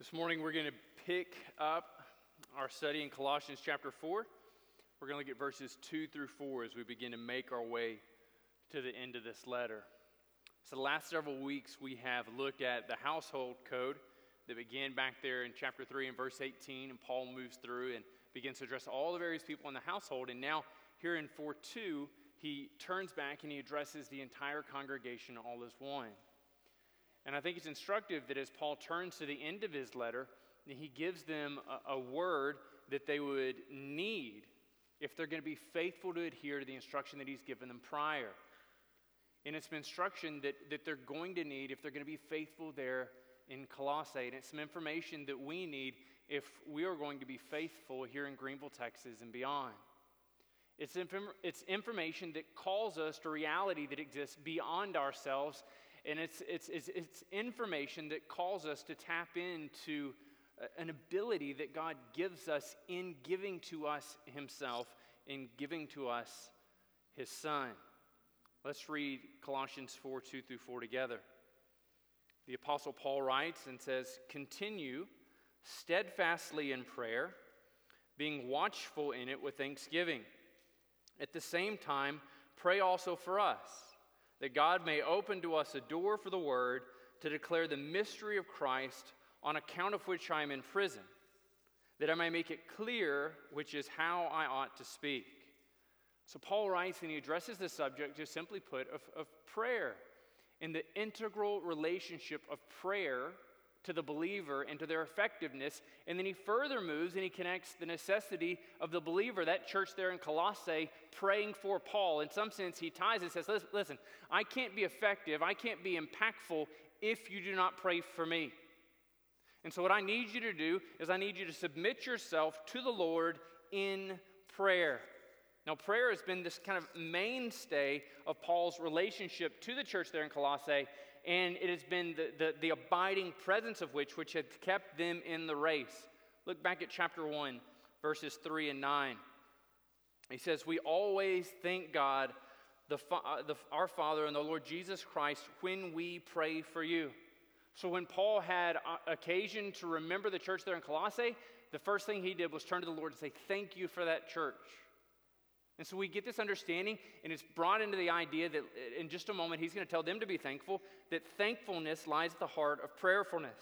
This morning we're going to pick up our study in Colossians chapter 4. We're going to look at verses 2 through 4 as we begin to make our way to the end of this letter. So, the last several weeks we have looked at the household code that began back there in chapter 3 and verse 18, and Paul moves through and begins to address all the various people in the household. And now, here in 4 2, he turns back and he addresses the entire congregation all as one. And I think it's instructive that as Paul turns to the end of his letter, he gives them a, a word that they would need if they're going to be faithful to adhere to the instruction that he's given them prior. And it's instruction that, that they're going to need if they're going to be faithful there in Colossae. And it's some information that we need if we are going to be faithful here in Greenville, Texas, and beyond. It's, it's information that calls us to reality that exists beyond ourselves and it's, it's, it's, it's information that calls us to tap into uh, an ability that God gives us in giving to us Himself, in giving to us His Son. Let's read Colossians 4 2 through 4 together. The Apostle Paul writes and says, Continue steadfastly in prayer, being watchful in it with thanksgiving. At the same time, pray also for us that God may open to us a door for the word to declare the mystery of Christ, on account of which I am in prison, that I may make it clear which is how I ought to speak. So Paul writes and he addresses the subject, just simply put, of, of prayer in the integral relationship of prayer to the believer and to their effectiveness. And then he further moves and he connects the necessity of the believer, that church there in Colossae, praying for Paul. In some sense, he ties it, says, Listen, I can't be effective, I can't be impactful if you do not pray for me. And so, what I need you to do is, I need you to submit yourself to the Lord in prayer. Now, prayer has been this kind of mainstay of Paul's relationship to the church there in Colossae and it has been the, the, the abiding presence of which which had kept them in the race. Look back at chapter 1, verses 3 and 9. He says, We always thank God, the, uh, the, our Father, and the Lord Jesus Christ when we pray for you. So when Paul had uh, occasion to remember the church there in Colossae, the first thing he did was turn to the Lord and say, Thank you for that church. And so we get this understanding, and it's brought into the idea that in just a moment he's going to tell them to be thankful, that thankfulness lies at the heart of prayerfulness.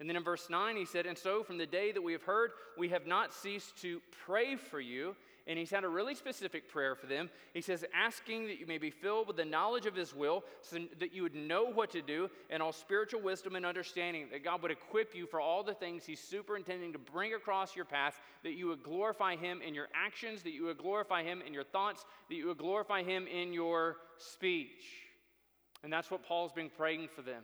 And then in verse 9, he said, And so from the day that we have heard, we have not ceased to pray for you and he's had a really specific prayer for them. He says, asking that you may be filled with the knowledge of his will, so that you would know what to do, and all spiritual wisdom and understanding, that God would equip you for all the things he's superintending to bring across your path, that you would glorify him in your actions, that you would glorify him in your thoughts, that you would glorify him in your speech. And that's what Paul's been praying for them.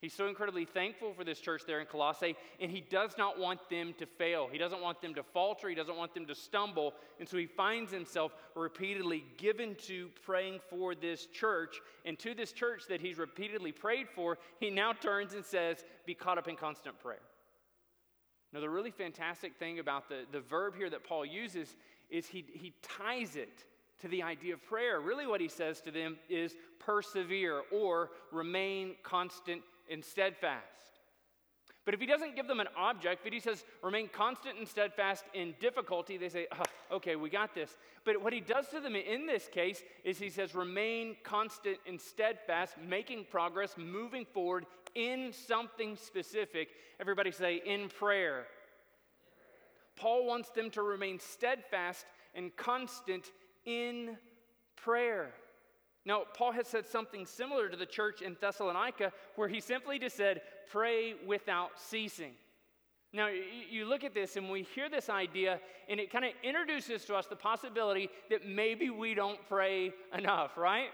He's so incredibly thankful for this church there in Colossae, and he does not want them to fail. He doesn't want them to falter. He doesn't want them to stumble. And so he finds himself repeatedly given to praying for this church. And to this church that he's repeatedly prayed for, he now turns and says, Be caught up in constant prayer. Now, the really fantastic thing about the, the verb here that Paul uses is he, he ties it to the idea of prayer. Really, what he says to them is persevere or remain constant and steadfast. But if he doesn't give them an object, but he says, remain constant and steadfast in difficulty, they say, oh, okay, we got this. But what he does to them in this case is he says, remain constant and steadfast, making progress, moving forward in something specific. Everybody say, in prayer. Paul wants them to remain steadfast and constant in prayer. Now, Paul has said something similar to the church in Thessalonica, where he simply just said, pray without ceasing. Now, you look at this and we hear this idea, and it kind of introduces to us the possibility that maybe we don't pray enough, right?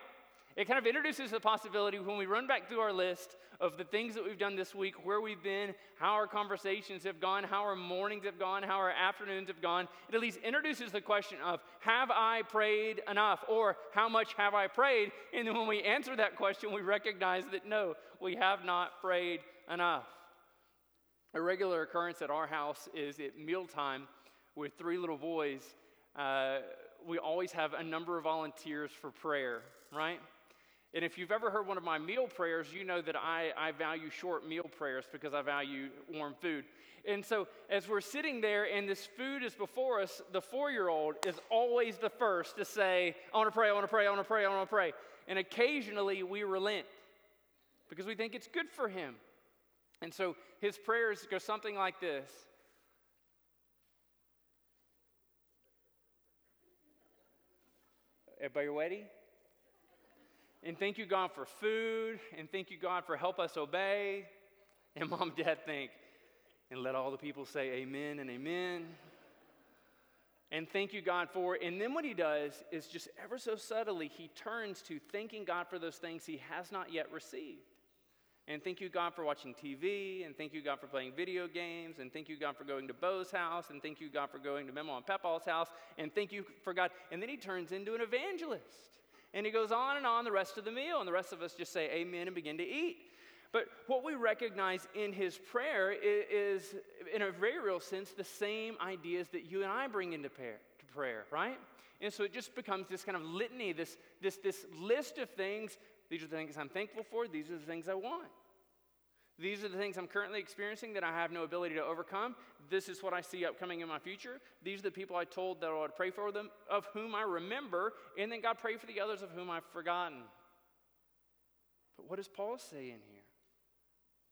It kind of introduces the possibility when we run back through our list of the things that we've done this week, where we've been, how our conversations have gone, how our mornings have gone, how our afternoons have gone. It at least introduces the question of, have I prayed enough? Or how much have I prayed? And then when we answer that question, we recognize that no, we have not prayed enough. A regular occurrence at our house is at mealtime with three little boys. Uh, we always have a number of volunteers for prayer, right? And if you've ever heard one of my meal prayers, you know that I, I value short meal prayers because I value warm food. And so, as we're sitting there and this food is before us, the four year old is always the first to say, I want to pray, I want to pray, I want to pray, I want to pray. And occasionally we relent because we think it's good for him. And so, his prayers go something like this Everybody ready? And thank you, God, for food. And thank you, God, for help us obey. And mom dad think, and let all the people say amen and amen. And thank you, God, for. And then what he does is just ever so subtly, he turns to thanking God for those things he has not yet received. And thank you, God, for watching TV. And thank you, God, for playing video games. And thank you, God, for going to Bo's house. And thank you, God, for going to Memo and Pepal's house. And thank you for God. And then he turns into an evangelist. And he goes on and on the rest of the meal. And the rest of us just say amen and begin to eat. But what we recognize in his prayer is, in a very real sense, the same ideas that you and I bring into prayer, prayer, right? And so it just becomes this kind of litany, this, this, this list of things. These are the things I'm thankful for, these are the things I want. These are the things I'm currently experiencing that I have no ability to overcome. This is what I see upcoming in my future. These are the people I told that I would pray for them, of whom I remember, and then God pray for the others of whom I've forgotten. But what does Paul say in here?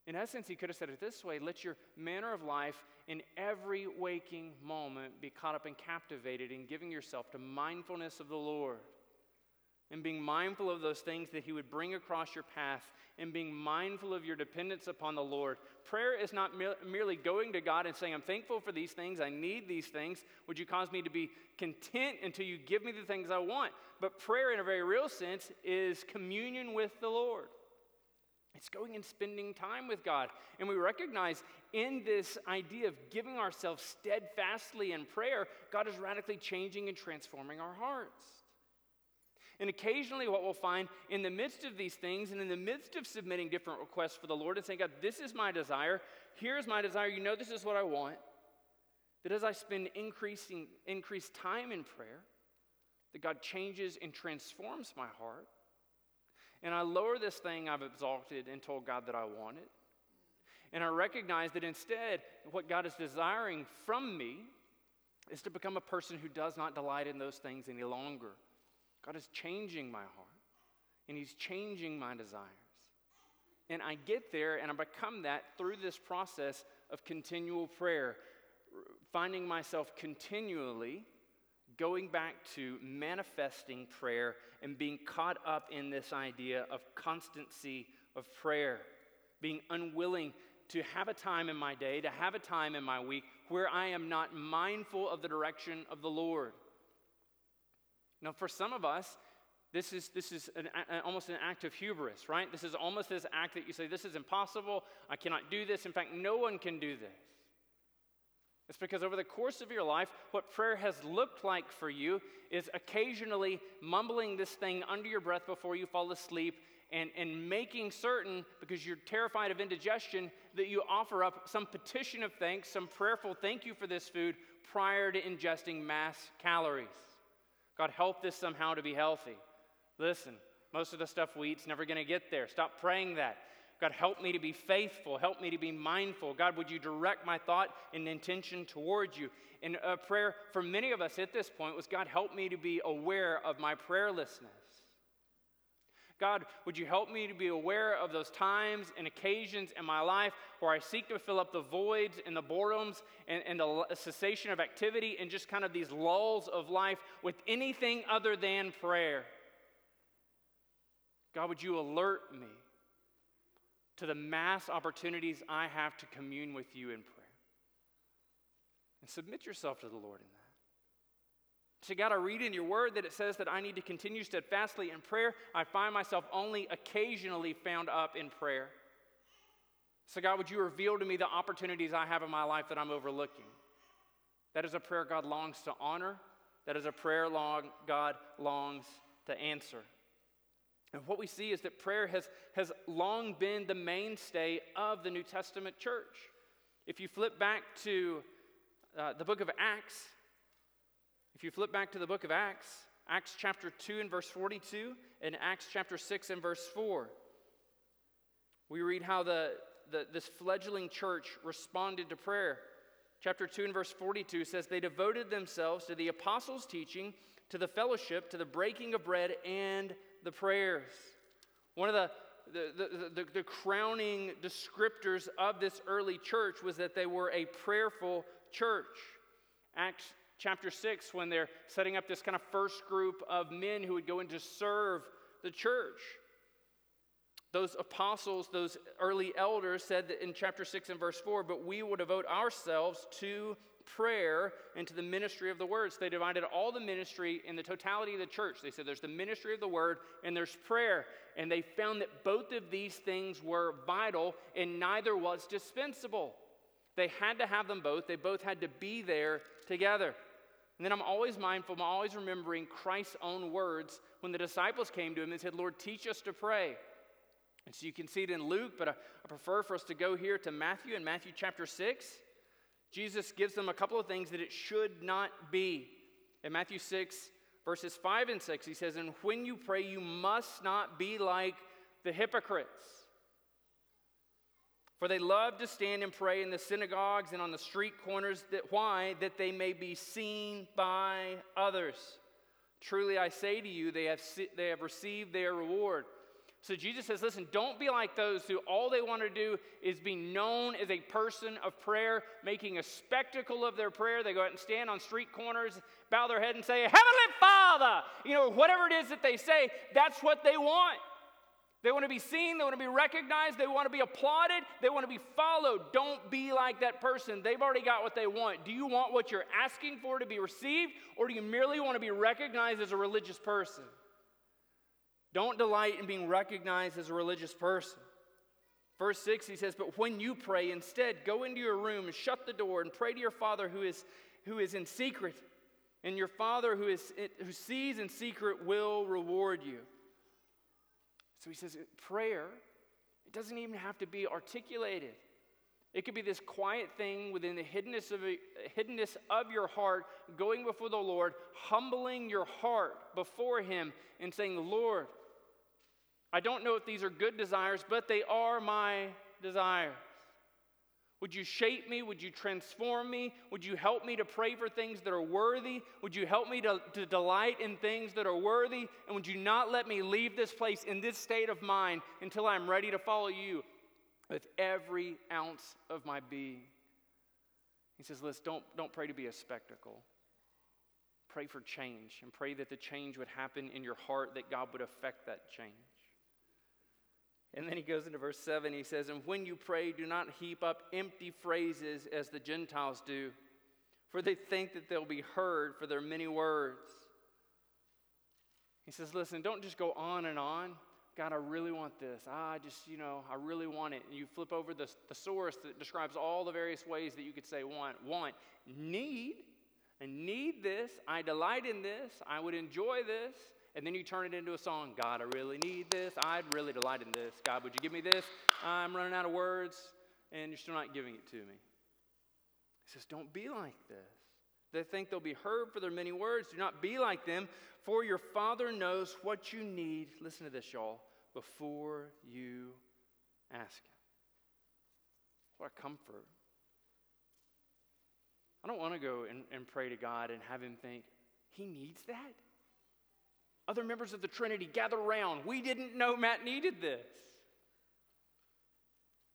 In essence, he could have said it this way let your manner of life in every waking moment be caught up and captivated in giving yourself to mindfulness of the Lord being mindful of those things that he would bring across your path and being mindful of your dependence upon the Lord. Prayer is not merely going to God and saying, I'm thankful for these things, I need these things. Would you cause me to be content until you give me the things I want? But prayer, in a very real sense, is communion with the Lord. It's going and spending time with God. And we recognize in this idea of giving ourselves steadfastly in prayer, God is radically changing and transforming our hearts. And occasionally, what we'll find in the midst of these things and in the midst of submitting different requests for the Lord and saying, God, this is my desire, here's my desire, you know, this is what I want, that as I spend increasing, increased time in prayer, that God changes and transforms my heart and I lower this thing I've exalted and told God that I want it. And I recognize that instead, what God is desiring from me is to become a person who does not delight in those things any longer. God is changing my heart, and He's changing my desires. And I get there and I become that through this process of continual prayer, finding myself continually going back to manifesting prayer and being caught up in this idea of constancy of prayer, being unwilling to have a time in my day, to have a time in my week where I am not mindful of the direction of the Lord. Now, for some of us, this is, this is an, almost an act of hubris, right? This is almost this act that you say, This is impossible. I cannot do this. In fact, no one can do this. It's because over the course of your life, what prayer has looked like for you is occasionally mumbling this thing under your breath before you fall asleep and, and making certain, because you're terrified of indigestion, that you offer up some petition of thanks, some prayerful thank you for this food prior to ingesting mass calories. God, help this somehow to be healthy. Listen, most of the stuff we eat's never going to get there. Stop praying that. God, help me to be faithful. Help me to be mindful. God, would you direct my thought and intention towards you? And a prayer for many of us at this point was God, help me to be aware of my prayerlessness. God, would you help me to be aware of those times and occasions in my life where I seek to fill up the voids and the boredoms and, and the cessation of activity and just kind of these lulls of life with anything other than prayer? God, would you alert me to the mass opportunities I have to commune with you in prayer. And submit yourself to the Lord in that. So, God, I read in your word that it says that I need to continue steadfastly in prayer. I find myself only occasionally found up in prayer. So, God, would you reveal to me the opportunities I have in my life that I'm overlooking? That is a prayer God longs to honor. That is a prayer long God longs to answer. And what we see is that prayer has, has long been the mainstay of the New Testament church. If you flip back to uh, the book of Acts, if you flip back to the book of Acts, Acts chapter 2 and verse 42, and Acts chapter 6 and verse 4. We read how the, the, this fledgling church responded to prayer. Chapter 2 and verse 42 says, They devoted themselves to the apostles' teaching, to the fellowship, to the breaking of bread, and the prayers. One of the, the, the, the, the crowning descriptors of this early church was that they were a prayerful church. Acts chapter 6, when they're setting up this kind of first group of men who would go in to serve the church. Those apostles, those early elders said that in chapter 6 and verse 4, but we will devote ourselves to prayer and to the ministry of the words. They divided all the ministry in the totality of the church. They said there's the ministry of the word and there's prayer. And they found that both of these things were vital and neither was dispensable. They had to have them both, they both had to be there together. And then I'm always mindful, I'm always remembering Christ's own words when the disciples came to him and said, Lord, teach us to pray. And so you can see it in Luke, but I, I prefer for us to go here to Matthew in Matthew chapter 6. Jesus gives them a couple of things that it should not be. In Matthew 6, verses 5 and 6, he says, And when you pray, you must not be like the hypocrites. For they love to stand and pray in the synagogues and on the street corners. That, why? That they may be seen by others. Truly I say to you, they have, they have received their reward. So Jesus says, listen, don't be like those who all they want to do is be known as a person of prayer, making a spectacle of their prayer. They go out and stand on street corners, bow their head, and say, Heavenly Father! You know, whatever it is that they say, that's what they want. They want to be seen, they want to be recognized, they want to be applauded, they want to be followed. Don't be like that person. They've already got what they want. Do you want what you're asking for to be received, or do you merely want to be recognized as a religious person? Don't delight in being recognized as a religious person. Verse 6, he says, But when you pray, instead go into your room and shut the door and pray to your Father who is, who is in secret. And your Father who, is, who sees in secret will reward you. So he says, prayer, it doesn't even have to be articulated. It could be this quiet thing within the hiddenness of, hiddenness of your heart, going before the Lord, humbling your heart before Him, and saying, Lord, I don't know if these are good desires, but they are my desires. Would you shape me? Would you transform me? Would you help me to pray for things that are worthy? Would you help me to, to delight in things that are worthy? And would you not let me leave this place in this state of mind until I'm ready to follow you with every ounce of my being? He says, Listen, don't, don't pray to be a spectacle. Pray for change and pray that the change would happen in your heart, that God would affect that change. And then he goes into verse 7. He says, And when you pray, do not heap up empty phrases as the Gentiles do, for they think that they'll be heard for their many words. He says, Listen, don't just go on and on. God, I really want this. I just, you know, I really want it. And you flip over the thesaurus that describes all the various ways that you could say want. Want. Need. I need this. I delight in this. I would enjoy this and then you turn it into a song. God, I really need this. I'd really delight in this. God, would you give me this? I'm running out of words, and you're still not giving it to me. He says, Don't be like this. They think they'll be heard for their many words. Do not be like them, for your Father knows what you need. Listen to this, y'all, before you ask Him. What a comfort. I don't want to go and, and pray to God and have Him think, He needs that? Other members of the Trinity gather around. We didn't know Matt needed this.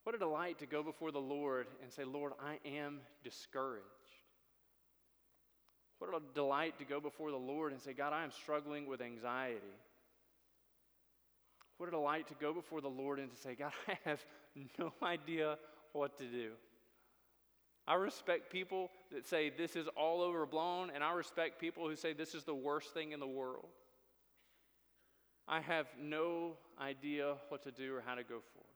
What a delight to go before the Lord and say, Lord, I am discouraged. What a delight to go before the Lord and say, God, I am struggling with anxiety. What a delight to go before the Lord and to say, God, I have no idea what to do. I respect people that say this is all overblown, and I respect people who say this is the worst thing in the world. I have no idea what to do or how to go forward.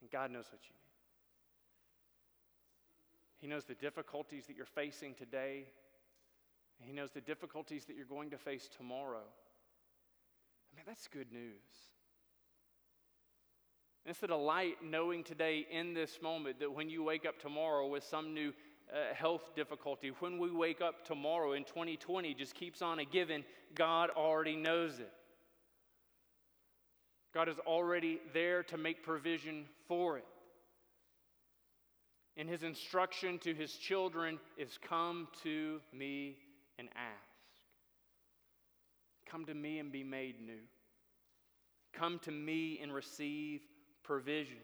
And God knows what you need. He knows the difficulties that you're facing today. He knows the difficulties that you're going to face tomorrow. I mean, that's good news. And it's a delight knowing today in this moment that when you wake up tomorrow with some new uh, health difficulty, when we wake up tomorrow in 2020, just keeps on a giving, God already knows it. God is already there to make provision for it. And his instruction to his children is come to me and ask. Come to me and be made new. Come to me and receive provision.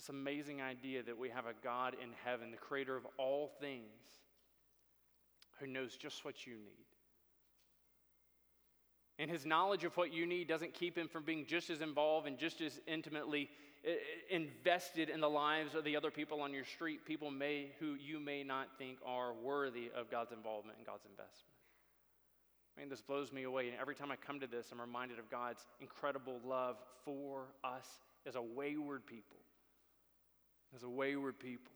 This amazing idea that we have a God in heaven, the creator of all things, who knows just what you need. And his knowledge of what you need doesn't keep him from being just as involved and just as intimately eh, eh, invested in the lives of the other people on your street, people may, who you may not think are worthy of God's involvement and God's investment. I mean, this blows me away. And every time I come to this, I'm reminded of God's incredible love for us as a wayward people. As a wayward people.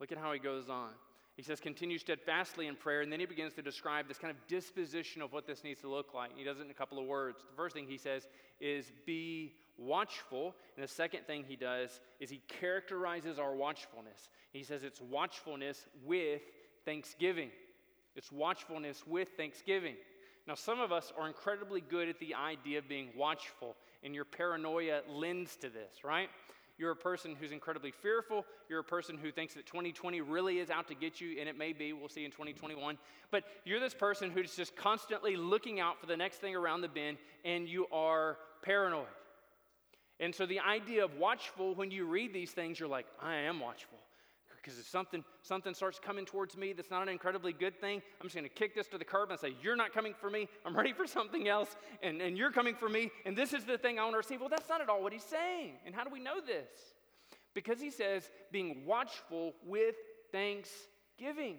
Look at how he goes on. He says, continue steadfastly in prayer, and then he begins to describe this kind of disposition of what this needs to look like. He does it in a couple of words. The first thing he says is, be watchful. And the second thing he does is he characterizes our watchfulness. He says it's watchfulness with thanksgiving. It's watchfulness with thanksgiving. Now, some of us are incredibly good at the idea of being watchful, and your paranoia lends to this, right? You're a person who's incredibly fearful. You're a person who thinks that 2020 really is out to get you, and it may be. We'll see in 2021. But you're this person who's just constantly looking out for the next thing around the bend, and you are paranoid. And so the idea of watchful, when you read these things, you're like, I am watchful. Because if something, something starts coming towards me that's not an incredibly good thing, I'm just going to kick this to the curb and say, You're not coming for me. I'm ready for something else. And, and you're coming for me. And this is the thing I want to receive. Well, that's not at all what he's saying. And how do we know this? Because he says, being watchful with thanksgiving.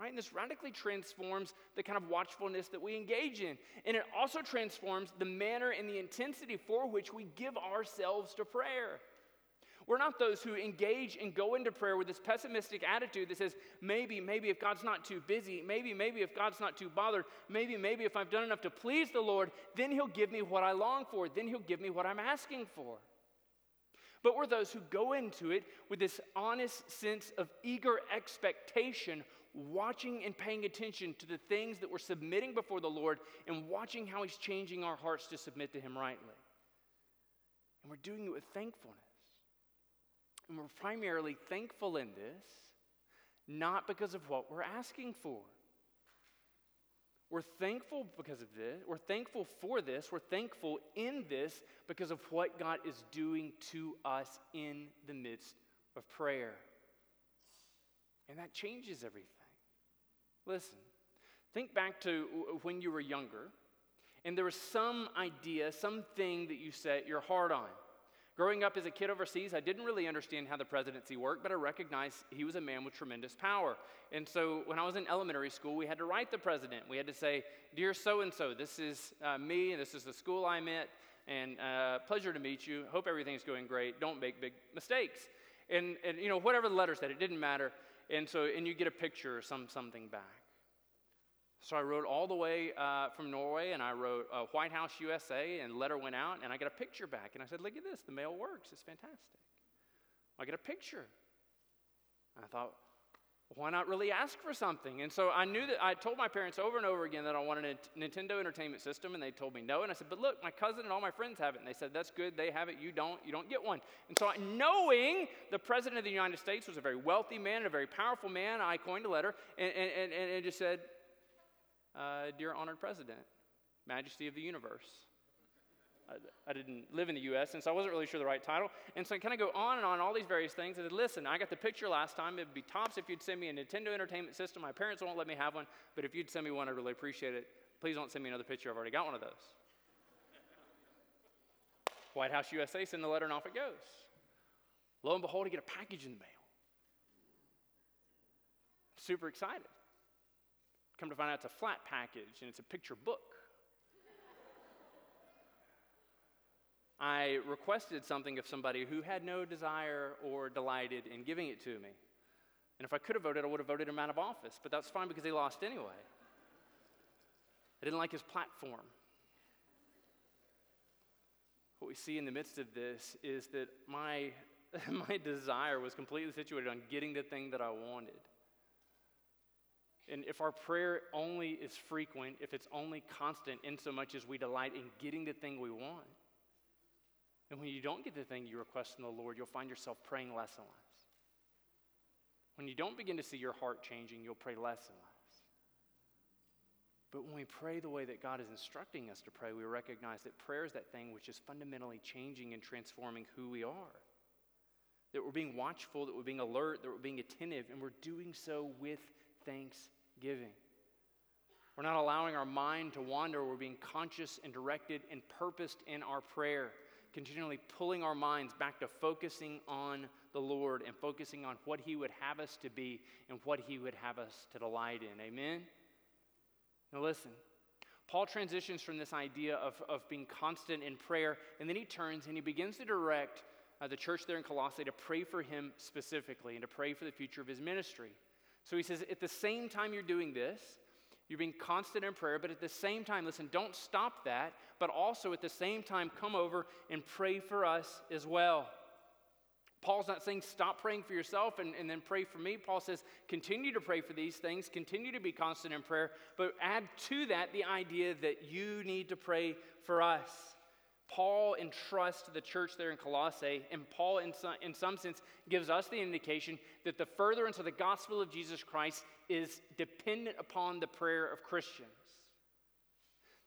Right? And this radically transforms the kind of watchfulness that we engage in. And it also transforms the manner and the intensity for which we give ourselves to prayer. We're not those who engage and go into prayer with this pessimistic attitude that says, maybe, maybe if God's not too busy, maybe, maybe if God's not too bothered, maybe, maybe if I've done enough to please the Lord, then He'll give me what I long for, then He'll give me what I'm asking for. But we're those who go into it with this honest sense of eager expectation, watching and paying attention to the things that we're submitting before the Lord and watching how He's changing our hearts to submit to Him rightly. And we're doing it with thankfulness. And we're primarily thankful in this, not because of what we're asking for. We're thankful because of this. We're thankful for this. We're thankful in this because of what God is doing to us in the midst of prayer. And that changes everything. Listen, think back to when you were younger, and there was some idea, something that you set your heart on. Growing up as a kid overseas, I didn't really understand how the presidency worked, but I recognized he was a man with tremendous power. And so when I was in elementary school, we had to write the president. We had to say, Dear so and so, this is uh, me, and this is the school I'm at, and uh, pleasure to meet you. Hope everything's going great. Don't make big mistakes. And, and, you know, whatever the letter said, it didn't matter. And so, and you get a picture or some, something back. So I wrote all the way uh, from Norway and I wrote uh, White House USA and letter went out and I got a picture back and I said, look at this, the mail works, it's fantastic. I get a picture. And I thought, why not really ask for something? And so I knew that I told my parents over and over again that I wanted a Nintendo Entertainment System, and they told me no. And I said, but look, my cousin and all my friends have it. And they said, that's good, they have it, you don't, you don't get one. And so, I, knowing the President of the United States was a very wealthy man and a very powerful man, I coined a letter and, and, and, and just said, uh, Dear Honored President, Majesty of the Universe. I, I, didn't live in the US, and so I wasn't really sure the right title. And so I kind of go on and on, all these various things. I said, Listen, I got the picture last time. It'd be tops if you'd send me a Nintendo Entertainment System. My parents won't let me have one, but if you'd send me one, I'd really appreciate it. Please don't send me another picture. I've already got one of those. White House USA, send the letter, and off it goes. Lo and behold, I get a package in the mail. Super excited. Come to find out it's a flat package and it's a picture book. I requested something of somebody who had no desire or delighted in giving it to me. And if I could have voted, I would have voted him out of office, but that's fine because he lost anyway. I didn't like his platform. What we see in the midst of this is that my my desire was completely situated on getting the thing that I wanted. And if our prayer only is frequent, if it's only constant in so much as we delight in getting the thing we want, and when you don't get the thing you request from the Lord, you'll find yourself praying less and less. When you don't begin to see your heart changing, you'll pray less and less. But when we pray the way that God is instructing us to pray, we recognize that prayer is that thing which is fundamentally changing and transforming who we are. That we're being watchful, that we're being alert, that we're being attentive, and we're doing so with thanksgiving. We're not allowing our mind to wander, we're being conscious and directed and purposed in our prayer, continually pulling our minds back to focusing on the Lord and focusing on what He would have us to be and what He would have us to delight in. Amen? Now, listen. Paul transitions from this idea of, of being constant in prayer, and then he turns and he begins to direct uh, the church there in Colossae to pray for him specifically and to pray for the future of his ministry. So he says, at the same time you're doing this, you're being constant in prayer, but at the same time, listen, don't stop that, but also at the same time, come over and pray for us as well. Paul's not saying stop praying for yourself and, and then pray for me. Paul says continue to pray for these things, continue to be constant in prayer, but add to that the idea that you need to pray for us. Paul entrusts the church there in Colossae, and Paul, in some, in some sense, gives us the indication that the furtherance of the gospel of Jesus Christ is dependent upon the prayer of Christians.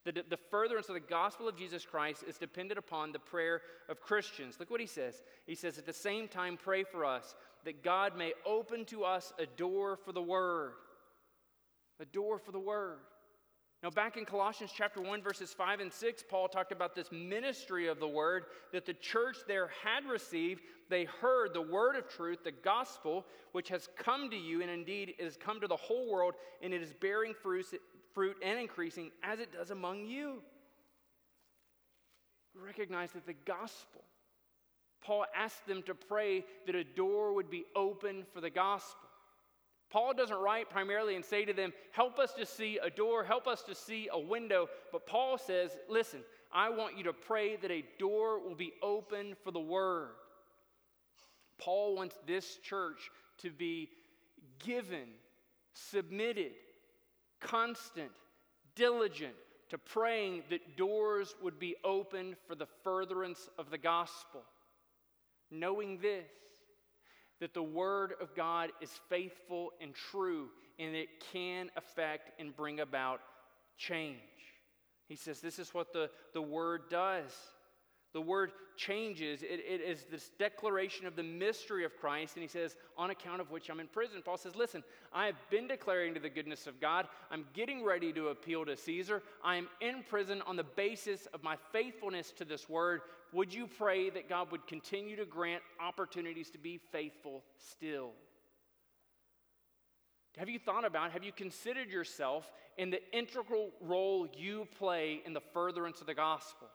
The, the furtherance of the gospel of Jesus Christ is dependent upon the prayer of Christians. Look what he says. He says, At the same time, pray for us that God may open to us a door for the word. A door for the word. Now, back in Colossians chapter 1, verses 5 and 6, Paul talked about this ministry of the word that the church there had received. They heard the word of truth, the gospel, which has come to you, and indeed it has come to the whole world, and it is bearing fruit, and increasing as it does among you. Recognize that the gospel, Paul asked them to pray that a door would be open for the gospel. Paul doesn't write primarily and say to them, Help us to see a door, help us to see a window. But Paul says, Listen, I want you to pray that a door will be open for the word. Paul wants this church to be given, submitted, constant, diligent to praying that doors would be opened for the furtherance of the gospel. Knowing this, that the Word of God is faithful and true, and it can affect and bring about change. He says this is what the, the Word does. The word changes. It, it is this declaration of the mystery of Christ. And he says, on account of which I'm in prison. Paul says, listen, I have been declaring to the goodness of God. I'm getting ready to appeal to Caesar. I am in prison on the basis of my faithfulness to this word. Would you pray that God would continue to grant opportunities to be faithful still? Have you thought about, have you considered yourself in the integral role you play in the furtherance of the gospel?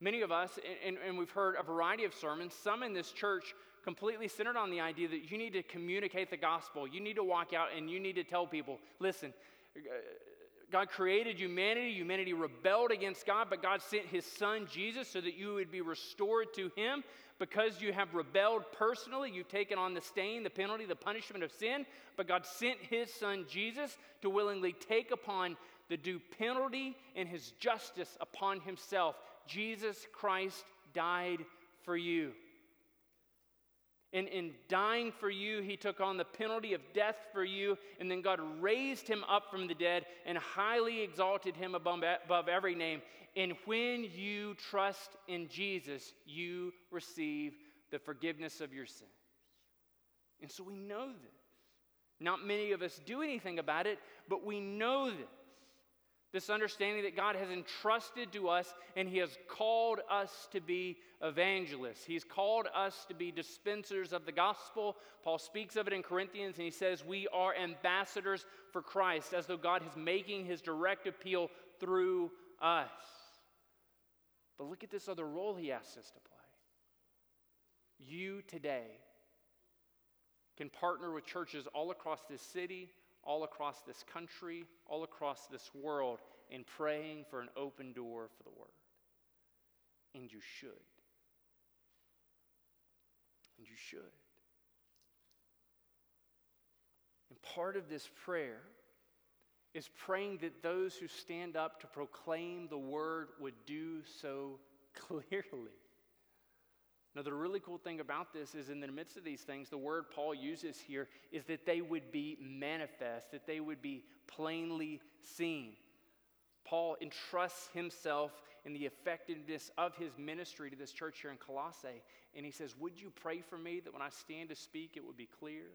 Many of us, and, and, we've heard a variety of sermons, some in this church completely centered on the idea that you need to communicate the gospel. You need to walk out and you need to tell people listen, uh, God created humanity. Humanity rebelled against God, but God sent his son Jesus so that you would be restored to him. Because you have rebelled personally, you've taken on the stain, the penalty, the punishment of sin. But God sent his son Jesus to willingly take upon the due penalty and his justice upon himself Jesus Christ died for you. And in dying for you, he took on the penalty of death for you, and then God raised him up from the dead and highly exalted him above, above every name. And when you trust in Jesus, you receive the forgiveness of your sins. And so we know this. Not many of us do anything about it, but we know this. This understanding that God has entrusted to us and He has called us to be evangelists. He's called us to be dispensers of the gospel. Paul speaks of it in Corinthians and he says, We are ambassadors for Christ, as though God is making His direct appeal through us. But look at this other role He asks us to play. You today can partner with churches all across this city all across this country, all across this world, in praying for an open door for the Word. And you should. And you should. And part of this prayer is praying that those who stand up to proclaim the word would do so clearly. Now, the really cool thing about this is, in the midst of these things, the word Paul uses here is that they would be manifest, that they would be plainly seen. Paul entrusts himself in the effectiveness of his ministry to this church here in Colossae, and he says, Would you pray for me that when I stand to speak, it would be clear?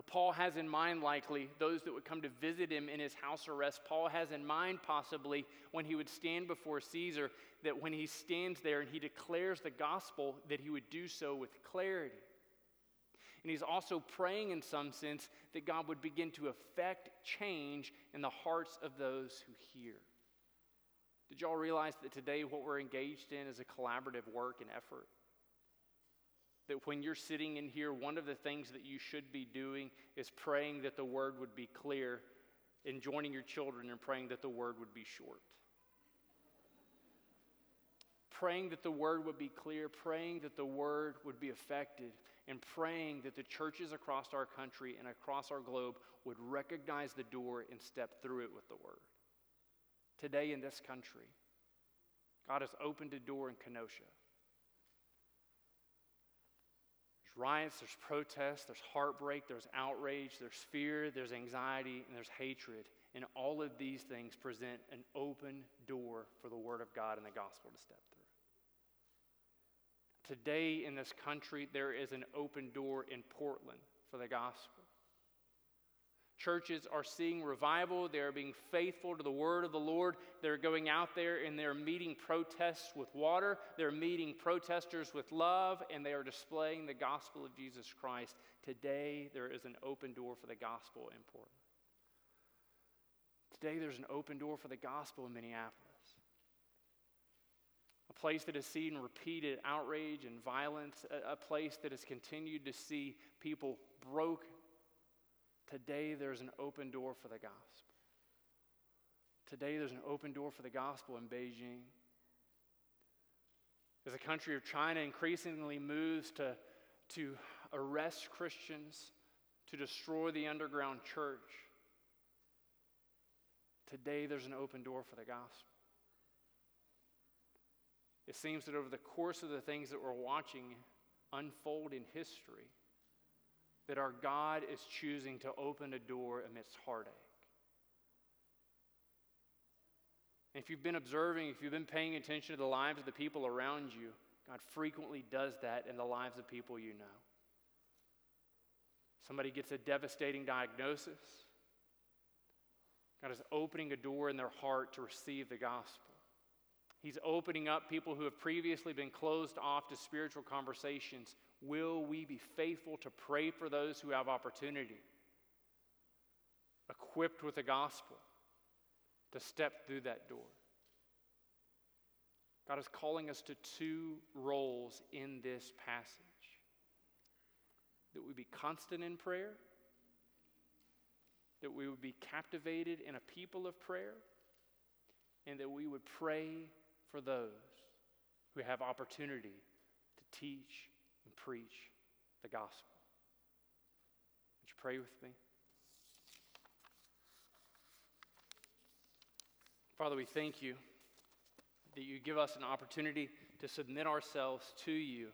Now, Paul has in mind, likely, those that would come to visit him in his house arrest. Paul has in mind, possibly, when he would stand before Caesar, that when he stands there and he declares the gospel, that he would do so with clarity. And he's also praying, in some sense, that God would begin to effect change in the hearts of those who hear. Did y'all realize that today what we're engaged in is a collaborative work and effort? That when you're sitting in here, one of the things that you should be doing is praying that the word would be clear and joining your children and praying that the word would be short. Praying that the word would be clear, praying that the word would be effective, and praying that the churches across our country and across our globe would recognize the door and step through it with the word. Today in this country, God has opened a door in Kenosha. There's riots, there's protests, there's heartbreak, there's outrage, there's fear, there's anxiety, and there's hatred. And all of these things present an open door for the Word of God and the gospel to step through. Today in this country, there is an open door in Portland for the gospel. Churches are seeing revival. They're being faithful to the word of the Lord. They're going out there and they're meeting protests with water. They're meeting protesters with love, and they are displaying the gospel of Jesus Christ. Today, there is an open door for the gospel in Portland. Today, there's an open door for the gospel in Minneapolis. A place that has seen repeated outrage and violence, a, a place that has continued to see people broke Today, there's an open door for the gospel. Today, there's an open door for the gospel in Beijing. As the country of China increasingly moves to, to arrest Christians, to destroy the underground church, today there's an open door for the gospel. It seems that over the course of the things that we're watching unfold in history, that our God is choosing to open a door amidst heartache. And if you've been observing, if you've been paying attention to the lives of the people around you, God frequently does that in the lives of people you know. Somebody gets a devastating diagnosis. God is opening a door in their heart to receive the gospel. He's opening up people who have previously been closed off to spiritual conversations Will we be faithful to pray for those who have opportunity, equipped with the gospel to step through that door? God is calling us to two roles in this passage. That we be constant in prayer, that we would be captivated in a people of prayer, and that we would pray for those who have opportunity to teach and preach the gospel. Would you pray with me? Father, we thank you that you give us an opportunity to submit ourselves to you.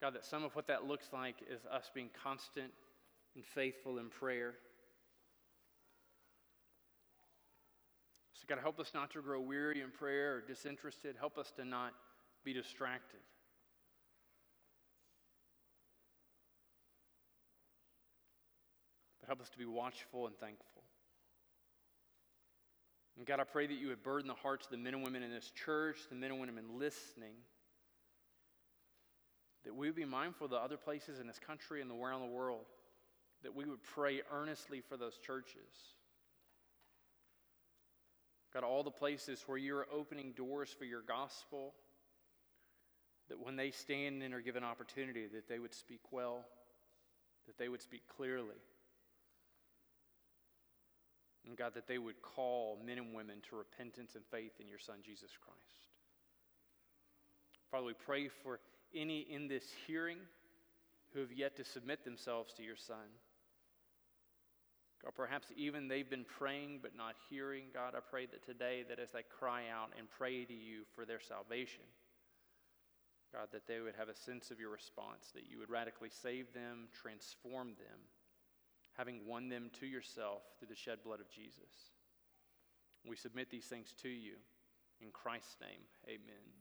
God, that some of what that looks like is us being constant and faithful in prayer. So, God, help us not to grow weary in prayer or disinterested. Help us to not be distracted. But help us to be watchful and thankful. And God, I pray that you would burden the hearts of the men and women in this church, the men and women listening, that we would be mindful of the other places in this country and the around the world, that we would pray earnestly for those churches. God, all the places where you're opening doors for your gospel that when they stand and are given opportunity, that they would speak well, that they would speak clearly. And God, that they would call men and women to repentance and faith in your Son, Jesus Christ. Father, we pray for any in this hearing who have yet to submit themselves to your Son. God, perhaps even they've been praying but not hearing. God, I pray that today, that as they cry out and pray to you for their salvation, God, that they would have a sense of your response, that you would radically save them, transform them, having won them to yourself through the shed blood of Jesus. We submit these things to you. In Christ's name, amen.